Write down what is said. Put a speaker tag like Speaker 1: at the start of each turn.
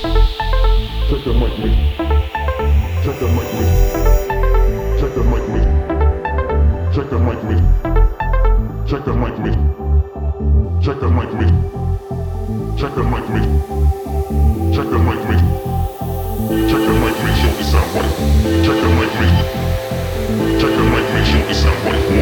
Speaker 1: Check the mic with Check the mic with Check the mic with Check the mic with Check the mic with Check the mic with Check the mic with Check the mic with Check the mic with show is that white Check the mic with Check the mic with show is that white